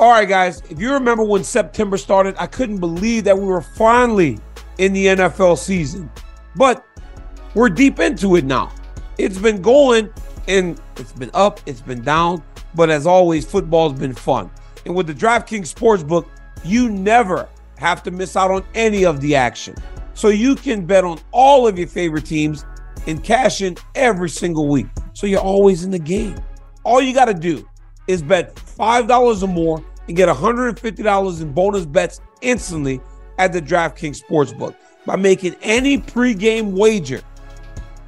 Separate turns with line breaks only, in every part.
All right, guys, if you remember when September started, I couldn't believe that we were finally in the NFL season. But we're deep into it now. It's been going and it's been up, it's been down, but as always, football's been fun. And with the DraftKings Sportsbook, you never have to miss out on any of the action. So you can bet on all of your favorite teams and cash in every single week. So you're always in the game. All you got to do is bet $5 or more and get $150 in bonus bets instantly at the DraftKings Sportsbook by making any pregame wager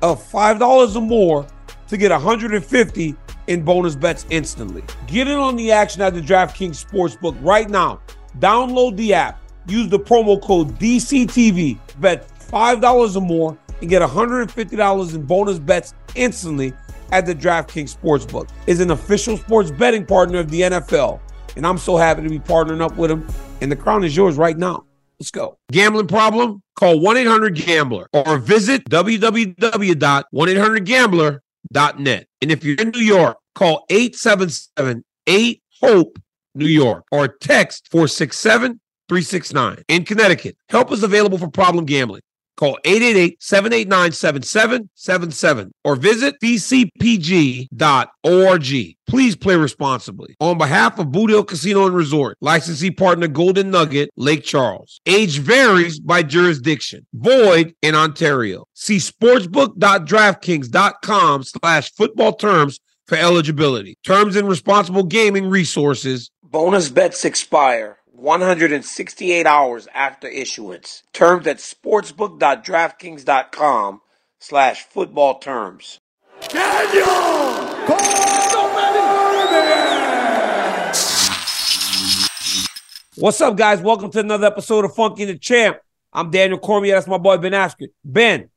of $5 or more to get 150 in bonus bets instantly. Get in on the action at the DraftKings Sportsbook right now. Download the app, use the promo code DCTV, bet $5 or more and get $150 in bonus bets instantly at the DraftKings Sportsbook. Is an official sports betting partner of the NFL. And I'm so happy to be partnering up with them. And the crown is yours right now. Let's go. Gambling problem? Call 1 800 Gambler or visit www.1800Gambler.net. And if you're in New York, call 877 8 HOPE New York or text 467 369. In Connecticut, help is available for problem gambling. Call 888-789-7777 or visit dcpg.org. Please play responsibly. On behalf of Boot Hill Casino and Resort, licensee partner Golden Nugget, Lake Charles. Age varies by jurisdiction. Void in Ontario. See sportsbook.draftkings.com slash football terms for eligibility. Terms and responsible gaming resources.
Bonus bets expire 168 hours after issuance. Terms at sportsbook.draftkings.com slash football terms. Daniel!
What's up, guys? Welcome to another episode of Funky the Champ. I'm Daniel Cormier. That's my boy Ben Askren. Ben,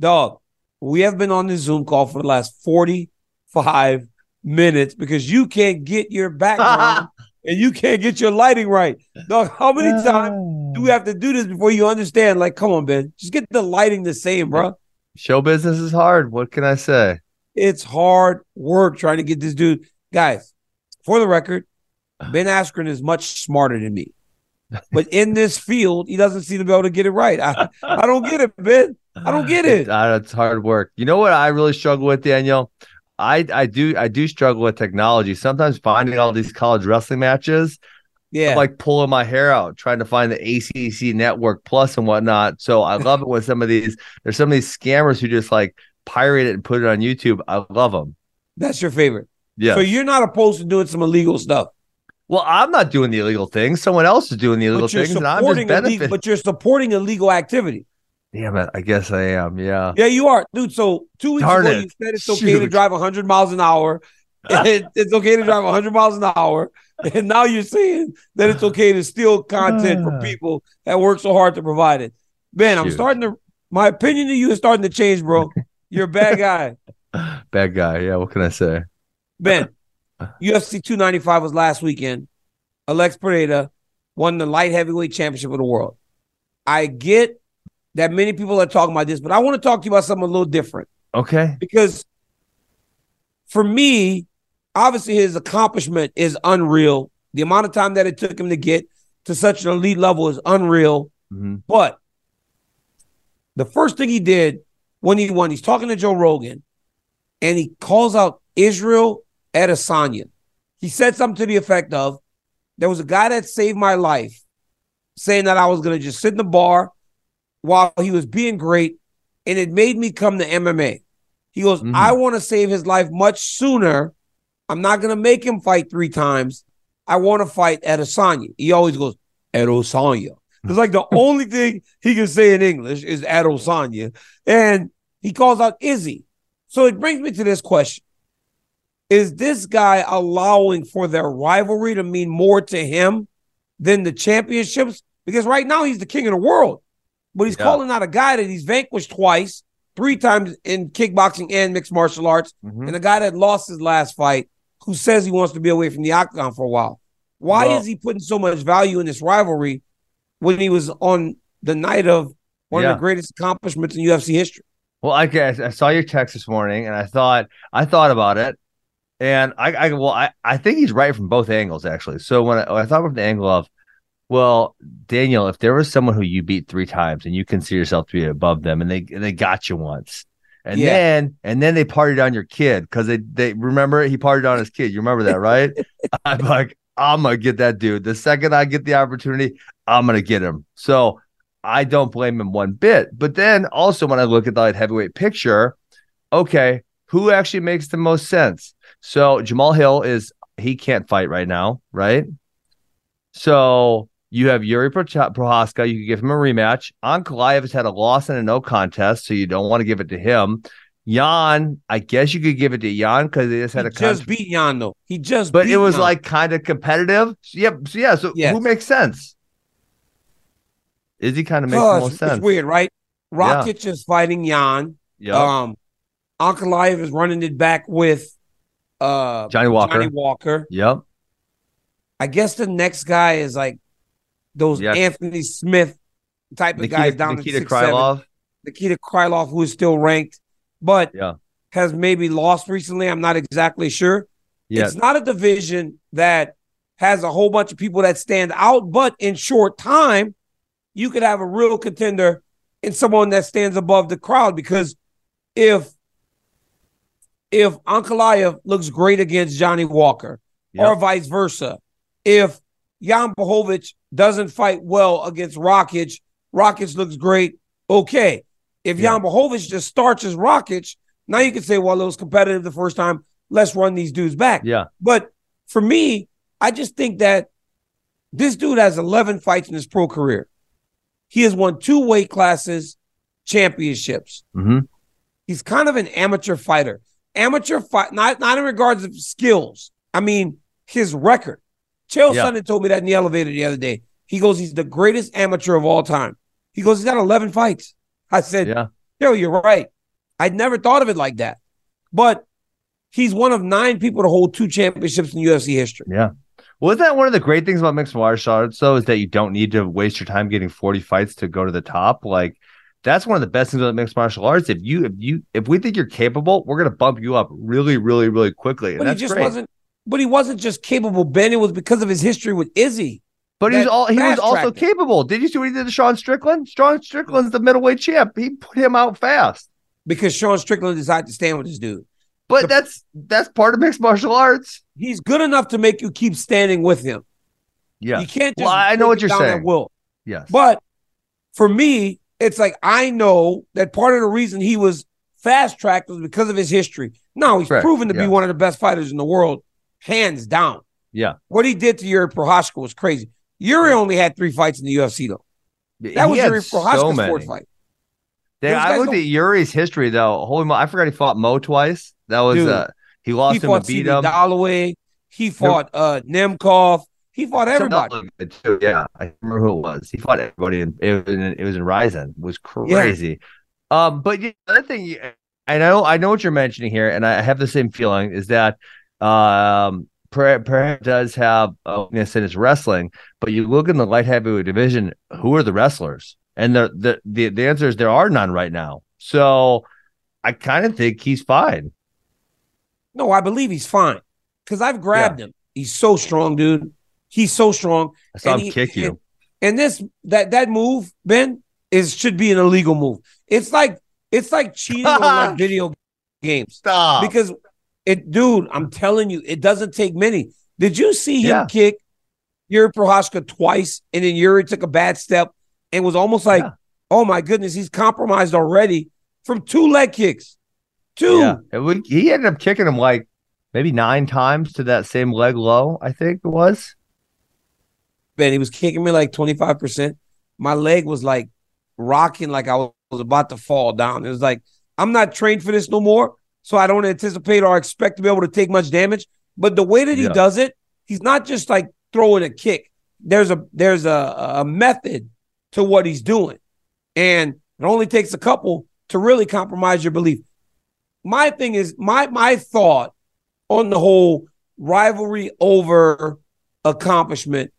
dog, we have been on this Zoom call for the last 45 minutes because you can't get your background and you can't get your lighting right. Dog, how many times do we have to do this before you understand? Like, come on, Ben, just get the lighting the same, bro.
Show business is hard. What can I say?
It's hard work trying to get this dude. Guys, for the record, Ben Askren is much smarter than me. But in this field, he doesn't seem to be able to get it right. I, I don't get it, Ben. I don't get it.
It's hard work. You know what I really struggle with, Daniel? I I do I do struggle with technology. Sometimes finding all these college wrestling matches, yeah, I'm like pulling my hair out trying to find the ACC Network Plus and whatnot. So I love it when some of these there's some of these scammers who just like pirate it and put it on YouTube. I love them.
That's your favorite.
Yeah.
So you're not opposed to doing some illegal stuff.
Well, I'm not doing the illegal things. Someone else is doing the illegal things, and I'm just benefiting.
Illegal, but you're supporting illegal activity.
Damn it! I guess I am. Yeah.
Yeah, you are, dude. So two weeks Darn ago, it. you said it's okay Shoot. to drive 100 miles an hour. it's okay to drive 100 miles an hour, and now you're saying that it's okay to steal content from people that work so hard to provide it. Ben, Shoot. I'm starting to. My opinion of you is starting to change, bro. You're a bad guy.
bad guy. Yeah. What can I say?
Ben, UFC 295 was last weekend. Alex Pereira won the light heavyweight championship of the world. I get that many people are talking about this, but I want to talk to you about something a little different.
Okay.
Because for me, obviously his accomplishment is unreal. The amount of time that it took him to get to such an elite level is unreal. Mm-hmm. But the first thing he did when he won, he's talking to Joe Rogan and he calls out Israel Adesanya. He said something to the effect of, there was a guy that saved my life saying that I was going to just sit in the bar while he was being great, and it made me come to MMA. He goes, mm-hmm. I want to save his life much sooner. I'm not going to make him fight three times. I want to fight Adesanya. He always goes, Adesanya. It's like the only thing he can say in English is Adesanya. And he calls out Izzy. So it brings me to this question is this guy allowing for their rivalry to mean more to him than the championships? Because right now he's the king of the world, but he's yeah. calling out a guy that he's vanquished twice, three times in kickboxing and mixed martial arts, mm-hmm. and a guy that lost his last fight who says he wants to be away from the octagon for a while. Why well, is he putting so much value in this rivalry when he was on the night of one yeah. of the greatest accomplishments in UFC history?
Well, I guess I saw your text this morning, and I thought I thought about it, and I, I well, I, I think he's right from both angles actually. So when I, when I thought from the angle of, well, Daniel, if there was someone who you beat three times and you consider yourself to be above them, and they and they got you once, and yeah. then and then they partied on your kid because they they remember he partied on his kid. You remember that, right? I'm like, I'm gonna get that dude. The second I get the opportunity, I'm gonna get him. So I don't blame him one bit. But then also when I look at the light heavyweight picture, okay, who actually makes the most sense? So Jamal Hill is he can't fight right now, right? So you have Yuri Prochazka. You could give him a rematch. Ankalaev has had a loss and a no contest, so you don't want to give it to him. Jan, I guess you could give it to Jan because they just had
he
a
just beat Yan though. He just
but it was
Yan.
like kind of competitive. Yeah, so yeah. So yes. who makes sense? Izzy kind of makes most sense.
It's weird, right? Rakic yeah. is fighting Jan. Yeah. Um, Ankalaev is running it back with uh
Johnny Walker.
Johnny Walker.
Yep.
I guess the next guy is like those yes. Anthony Smith type of Nikita, guys down Nikita six, Krylov. Seven. Nikita Krylov, who is still ranked, but
yeah.
has maybe lost recently. I'm not exactly sure. It's not a division that has a whole bunch of people that stand out, but in short time, you could have a real contender and someone that stands above the crowd because if if Ankalaev looks great against Johnny Walker, yep. or vice versa. If Jan Blachowicz doesn't fight well against Rakic, Rakic looks great. Okay. If yeah. Jan Blachowicz just starches Rakic, now you can say, well, it was competitive the first time. Let's run these dudes back.
Yeah.
But for me, I just think that this dude has 11 fights in his pro career. He has won two weight classes championships.
Mm-hmm.
He's kind of an amateur fighter amateur fight, not not in regards of skills. I mean his record. Chael yeah. Sonnen told me that in the elevator the other day. He goes, he's the greatest amateur of all time. He goes, he's got 11 fights. I said,
yeah.
yo, you're right. I'd never thought of it like that. But he's one of nine people to hold two championships in UFC history.
Yeah. Well, isn't that one of the great things about mixed martial arts, though, is that you don't need to waste your time getting 40 fights to go to the top? Like, that's one of the best things about mixed martial arts. If you if you if we think you're capable, we're gonna bump you up really, really, really quickly. And
but
he
just
great.
wasn't. But he wasn't just capable, Ben. It was because of his history with Izzy.
But he was all he was also capable. Did you see what he did to Sean Strickland? Sean Strickland's the middleweight champ. He put him out fast
because Sean Strickland decided to stand with this dude.
But the, that's that's part of mixed martial arts.
He's good enough to make you keep standing with him.
Yeah,
you can't.
well, I know what you're saying.
will
yes,
but for me, it's like I know that part of the reason he was fast tracked was because of his history. Now he's proven to yeah. be one of the best fighters in the world, hands down.
Yeah.
What he did to Yuri Prochazka was crazy. Yuri only had three fights in the UFC though. That
He
was Yuri
so
fourth fight. Those
I looked
don't-
at Yuri's history though. Holy mo! I forgot he fought Mo twice. That was
Dude,
uh he lost
he
him
fought
beat him.
Holloway. He fought uh Nemkov. He fought everybody.
Something like that, too. Yeah, I remember who it was. He fought everybody, and it was in, it was in Rizin. It was crazy. Um, but the other thing, you- I know, I know what you're mentioning here, and I have the same feeling is that um, Pereira does have a weakness in his wrestling, but you look in the light heavyweight division, who are the wrestlers? And the the the, the answer is there are none right now. So I kind of think he's fine.
No, I believe he's fine because I've grabbed him. He's so strong, dude. He's so strong.
I saw
And
him
he-
kick you.
And, and this that that move, Ben, is should be an illegal move. It's like it's like cheating on like video games.
Stop.
Because it, dude, I'm telling you, it doesn't take many. Did you see him
Yeah.
kick Yuri Prochazka twice, and then Yuri took a bad step and was almost like, oh my goodness, he's compromised already from two leg kicks. Two.
Yeah, would, he ended up kicking him like maybe nine times to that same leg low. I think it was.
Ben, he was kicking me like 25%. My leg was like rocking like I was about to fall down. It was like, I'm not trained for this no more. So I don't anticipate or expect to be able to take much damage. But the way that he
Yeah.
does it, he's not just like throwing a kick. There's a there's a, a method to what he's doing. And it only takes a couple to really compromise your belief. My thing is my my thought on the whole rivalry over accomplishment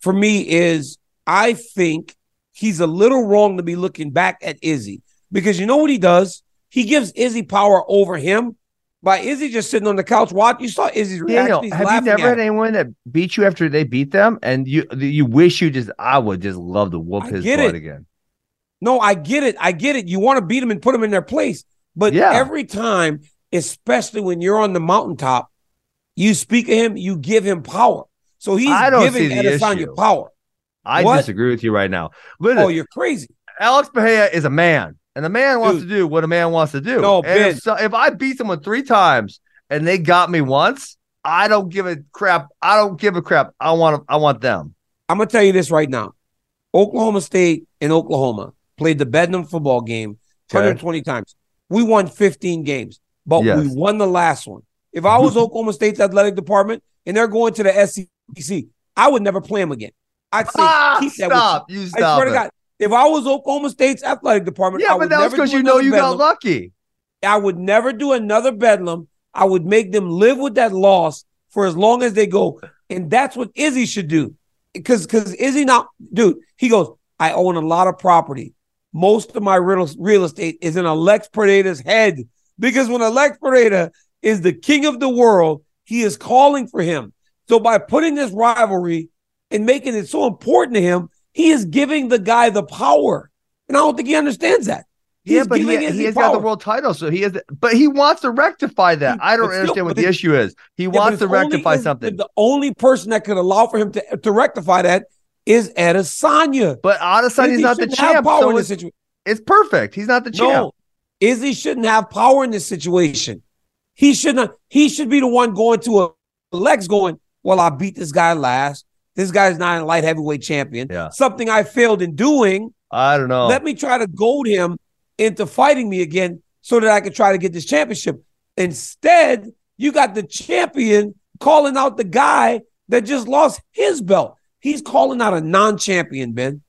for me is I think he's a little wrong to be looking back at Izzy because you know what he does? He gives Izzy power over him by Izzy just sitting on the couch watching. You saw Izzy's reaction.
Daniel, have you never had anyone that beat you after they beat them, and you you wish you just I would just love to whoop his butt
it.
again?
No, I get it. I get it. You want to beat them and put them in their place. But
Yeah.
every time, especially when you're on the mountaintop, you speak of him, you give him power. So he's
I don't
giving Adesanya
issue.
power.
I
What?
disagree with you right now. Listen,
Oh, you're crazy.
Alex Bahia is a man, and a man wants
Dude.
to do what a man wants to do.
No, Ben.
if, so, if I beat someone three times and they got me once, I don't give a crap. I don't give a crap. I want I want them.
I'm gonna tell you this right now. Oklahoma State and Oklahoma played the Bedlam football game
Okay.
120 times. We won 15 games, but
Yes.
we won the last one. If I was Oklahoma State's athletic department and they're going to the SEC, I would never play them again. I'd say
Ah,
keep that.
stop. You
I
stop
swear to
it.
God, if I was Oklahoma State's athletic department, I
Yeah, but
would
that was because you know you got lucky.
I would never do another bedlam. I would make them live with that loss for as long as they go. And that's what Izzy should do. Because because Izzy not dude, he goes, I own a lot of property. Most of my real, real estate is in Alex Pereira's head. Because when Alex Pereira is the king of the world, he is calling for him. So by putting this rivalry and making it so important to him, he is giving the guy the power. And I don't think he understands that.
Yeah, but he,
giving
he has got the world title, so he has. But he wants to rectify that.
He-
I don't
still-
understand what the
it-
issue is. He
Yeah,
wants to rectify something.
The only person that could allow for him to, to rectify that is Adesanya.
But Adesanya's not the champ,
power
so
in this
it's,
situation.
it's perfect. He's not the champ.
No, Izzy shouldn't have power in this situation. He should not. He should be the one going to a Lex going. Well, I beat this guy last. This guy's not a light heavyweight champion.
Yeah.
Something I failed in doing.
I don't know.
Let me try to goad him into fighting me again so that I could try to get this championship. Instead, you got the champion calling out the guy that just lost his belt. He's calling out a non-champion, Ben.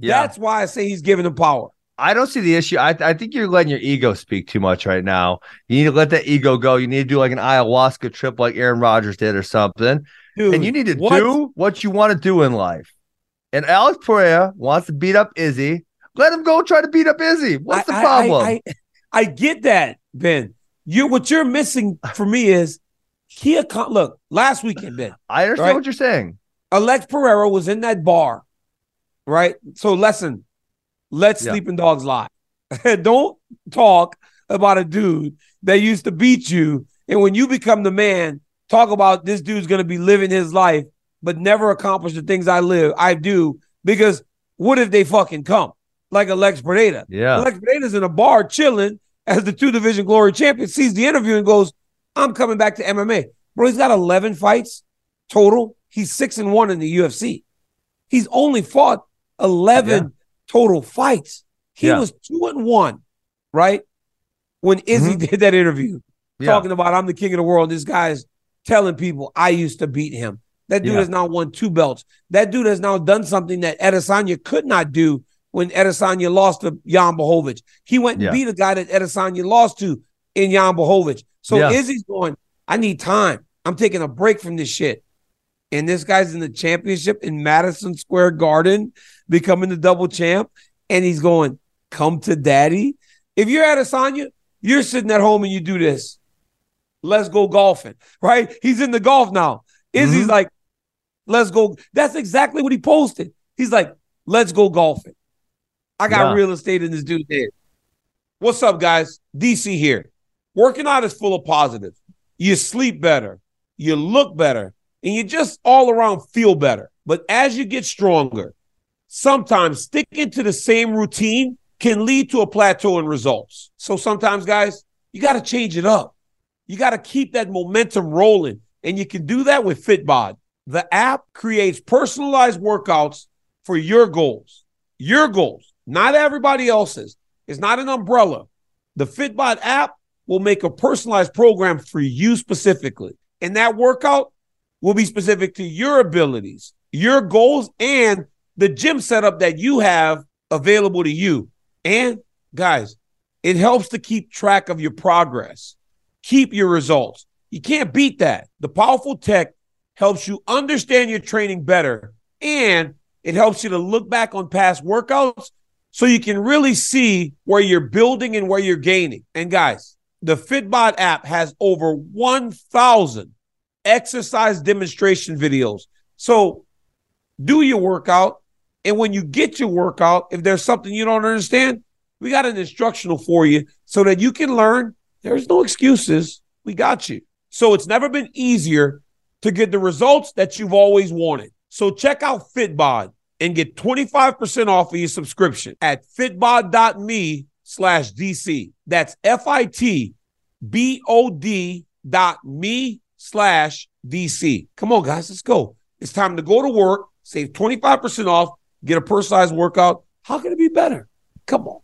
Yeah.
That's why I say he's giving him power.
I don't see the issue. I, I think you're letting your ego speak too much right now. You need to let that ego go. You need to do like an ayahuasca trip like Aaron Rodgers did or something.
Dude,
and you need to
what?
do what you want to do in life. And Alex Pereira wants to beat up Izzy. Let him go try to beat up Izzy. What's the
I- I-
problem?
I, I, I get that, Ben. You what you're missing for me is he accom- look last weekend, Ben.
I understand
right?
what you're saying.
Alex Pereira was in that bar, right? So listen, let
Yeah.
sleeping dogs lie. Don't talk about a dude that used to beat you, and when you become the man, talk about this dude's gonna be living his life, but never accomplish the things I live, I do. Because what if they fucking come like Alex Pereira?
Yeah.
Alex Pereira's in a bar chilling as the two division glory champion, sees the interview and goes, "I'm coming back to MMA." Bro, he's got 11 fights total. He's six and one in the UFC. He's only fought 11 yeah. total fights. He yeah. was two and one, right? When Izzy mm-hmm. did that interview yeah. talking about I'm the king of the world. This guy's telling people I used to beat him. That dude has now won two belts. That dude has now done something that Adesanya could not do when Adesanya lost to Jan Blachowicz. He went and beat a guy that Adesanya lost to in Jan Blachowicz. So Izzy's going, I need time. I'm taking a break from this shit. And this guy's in the championship in Madison Square Garden, becoming the double champ. And he's going, Come to daddy. If you're Adesanya, you're sitting at home and you do this. Let's go golfing, right? He's in the golf now. Izzy's mm-hmm. like, Let's go. That's exactly what he posted. He's like, Let's go golfing. I got yeah. real estate in this dude's head. What's up, guys? DC here. Working out is full of positives. You sleep better, you look better, and you just all around feel better. But as you get stronger, sometimes sticking to the same routine can lead to a plateau in results. So sometimes, guys, you got to change it up. You got to keep that momentum rolling. And you can do that with Fitbod. The app creates personalized workouts for your goals. Your goals, not everybody else's. It's not an umbrella. The Fitbod app will make a personalized program for you specifically. And that workout will be specific to your abilities, your goals, and the gym setup that you have available to you. And guys, it helps to keep track of your progress, keep your results. You can't beat that. The powerful tech helps you understand your training better and it helps you to look back on past workouts so you can really see where you're building and where you're gaining. And guys, the Fitbod app has over 1,000 exercise demonstration videos. So do your workout. And when you get your workout, if there's something you don't understand, we got an instructional for you so that you can learn. There's no excuses. We got you. So it's never been easier to get the results that you've always wanted. So check out Fitbod and get 25% off of your subscription at fitbod.me slash DC. That's F-I-T B-O-D dot me slash DC. Come on, guys, let's go. It's time to go to work, save 25% off, get a personalized workout. How can it be better? Come on.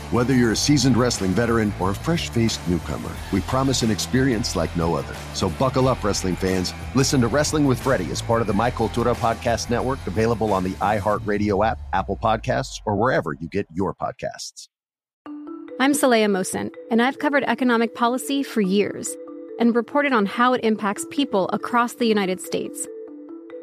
Whether you're a seasoned wrestling veteran or a fresh faced newcomer, we promise an experience like no other. So buckle up, wrestling fans. Listen to Wrestling with Freddie as part of the My Cultura Podcast Network, available on the iHeartRadio app, Apple Podcasts, or wherever you get your podcasts.
I'm Saleha Mohsin, and I've covered economic policy for years and reported on how it impacts people across the United States.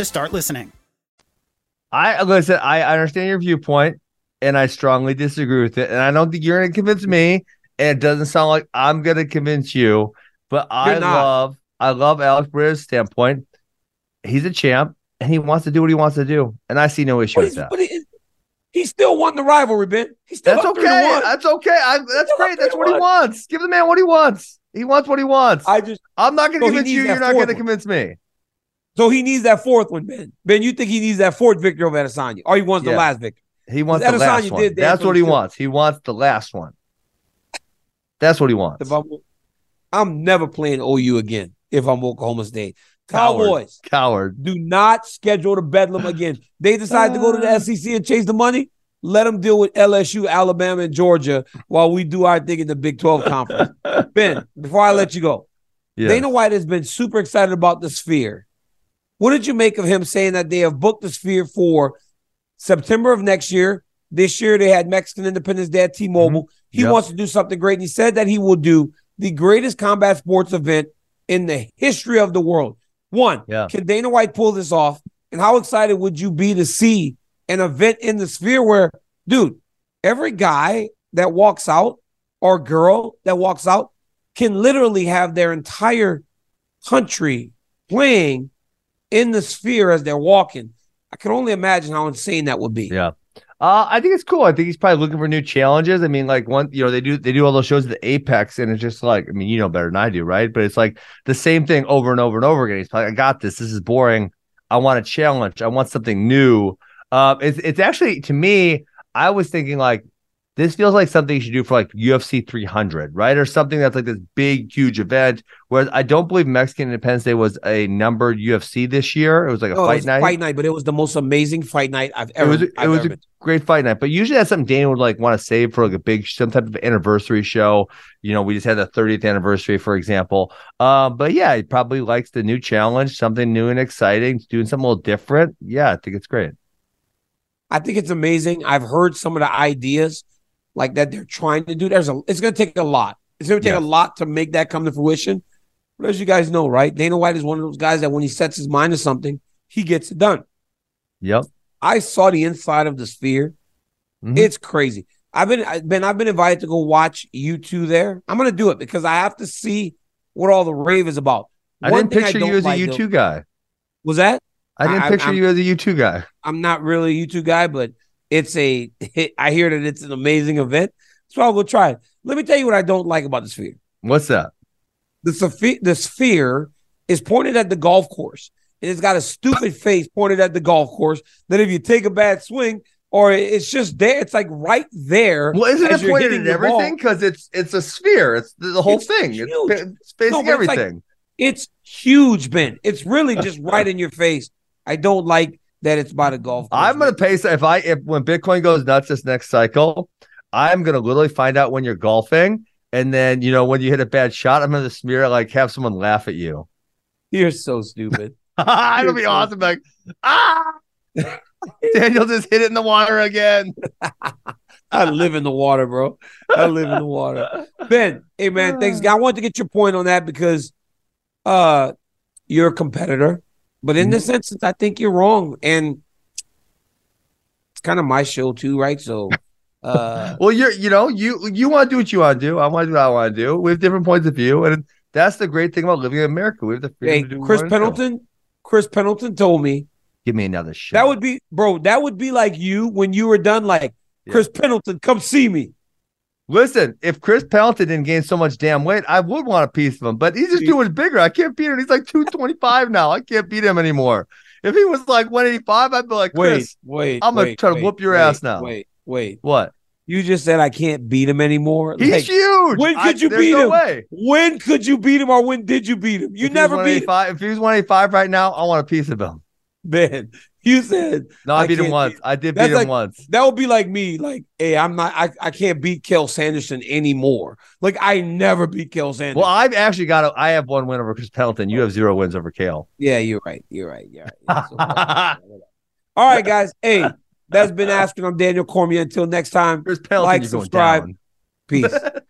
to start listening.
I listen. I understand your viewpoint, and I strongly disagree with it. And I don't think you're going to convince me. And it doesn't sound like I'm going to convince you. But I love, I love Alex Pereira's standpoint. He's a champ, and he wants to do what he wants to do, and I see no issue
But
with
he's,
that.
but he, he still won the rivalry, Ben. He's still
That's
up three to
okay. That's okay. I, that's great. That's what
to
he wants. Give the man what he wants. He wants what he wants.
I just,
I'm not going to
So
convince you. You're not going to
one.
convince me.
So he needs that fourth one, Ben. Ben, you think he needs that fourth victory over Adesanya, or he wants the last victory?
He wants the last one. That's what he wants. He wants the last one. That's what he wants.
If I'm, I'm never playing OU again if I'm Oklahoma State.
Coward.
Cowboys,
Coward.
do not schedule the Bedlam again. They decide to go to
Uh.
the SEC and chase the money. Let them deal with LSU, Alabama, and Georgia while we do our thing in the Big 12 conference. ben, before I let you go,
Yes.
Dana White has been super excited about the Sphere. What did you make of him saying that they have booked the Sphere for September of next year? This year they had Mexican Independence Day at T-Mobile. He
Mm-hmm. Yep.
wants to do something great, and he said that he will do the greatest combat sports event in the history of the world. One,
Yeah.
can Dana White pull this off? And how excited would you be to see an event in the Sphere where, dude, every guy that walks out or girl that walks out can literally have their entire country playing in the sphere as they're walking. I can only imagine how insane that would be.
Yeah. Uh, I think it's cool. I think he's probably looking for new challenges. I mean, like one, you know, they do they do all those shows at the Apex, and it's just like, I mean, you know better than I do, right? But it's like the same thing over and over and over again. He's probably, I got this. This is boring. I want a challenge. I want something new. Um, it's it's actually to me, I was thinking like this feels like something you should do for like UFC 300, right? Or something that's like this big, huge event. Whereas I don't believe Mexican Independence Day was a numbered UFC this year. It was like a
No, it
fight
was
night.
fight night, but it was the most amazing fight night I've
It
ever.
was it
I've
was
ever
a
been
great fight night, but usually that's something Dana would like want to save for like a big some type of anniversary show. You know, we just had the 30th anniversary, for example. Uh, but yeah, he probably likes the new challenge, something new and exciting, doing something a little different. Yeah, I think it's great.
I think it's amazing. I've heard some of the ideas like that they're trying to do. There's a it's gonna take a lot. It's gonna take
Yeah.
a lot to make that come to fruition. But as you guys know, right? Dana White is one of those guys that when he sets his mind to something, he gets it done.
Yep.
I saw the inside of the sphere.
Mhm.
It's crazy. I've been I've been I've been invited to go watch U2 there. I'm gonna do it because I have to see what all the rave is about.
I
One
didn't picture
don't
you as a
like,
U
though-
two guy.
Was that?
I didn't
I-
picture
I'm-
you as a U2 guy.
I'm not really a U2 guy, but it's a. I hear that it's an amazing event, so I'll go try it. Let me tell you what I don't like about the sphere.
What's that?
The sphere, the sphere is pointed at the golf course, and it's got a stupid face pointed at the golf course. That if you take a bad swing, or it's just there, it's like right there.
Well, isn't it pointed at everything? Because it's it's a sphere. It's the, whole
It's
thing.
huge.
It's, it's facing
No, but it's like-
everything.
It's huge, Ben. It's really just right in your face. I don't like that it's by the golf course.
I'm gonna pay if I if when Bitcoin goes nuts this next cycle, I'm gonna literally find out when you're golfing, and then you know when you hit a bad shot, I'm gonna smear like have someone laugh at you.
You're so stupid.
It'll be awesome. Like ah, Daniel just hit it in the water again.
I live in the water, bro. I live in the water. Ben, hey man, thanks. I wanted to get your point on that because uh you're a competitor, but in this instance, I think you're wrong. And it's kind of my show too, right? So uh
Well, you're you know you you want to do what you want to do. I want to do what I want to do. We have different points of view, and that's the great thing about living in America. We have the freedom
hey,
to do what
Chris. Pendleton, Chris Pendleton told me
Give me another shot.
that would be bro, that would be like you when you were done, like Chris Pendleton, come see me.
Listen, if Chris Pendleton didn't gain so much damn weight, I would want a piece of him. But he's just doing bigger. I can't beat him. He's like 225 now. I can't beat him anymore. If he was like 185, I'd be like,
Wait,
Chris,
wait.
I'm gonna
wait,
try to
wait,
whoop your
wait,
ass now.
Wait, wait.
What?
You just said I can't beat him anymore.
He's
Like,
huge.
When
I-
could you
there's
beat
no
him?
way.
When could you beat him or when did you beat him? You
If
never beat him.
If he was 185 right now, I want a piece of him.
Man, you said
No, I, beat him once.
beat-
I did
That's
beat him
like-
once.
That would be like me, like, hey, I'm not, I, I can't beat Cael Sanderson anymore. Like, I never beat Cael Sanderson.
Well, I've actually got. A, I have one win over Chris Pendleton. You have zero wins over Cael.
yeah, you're right. You're right. You're right. Yeah, so. All right, guys. Hey, that's Ben Askren. I'm Daniel Cormier. Until next time,
Chris Pendleton,
like, subscribe. Peace.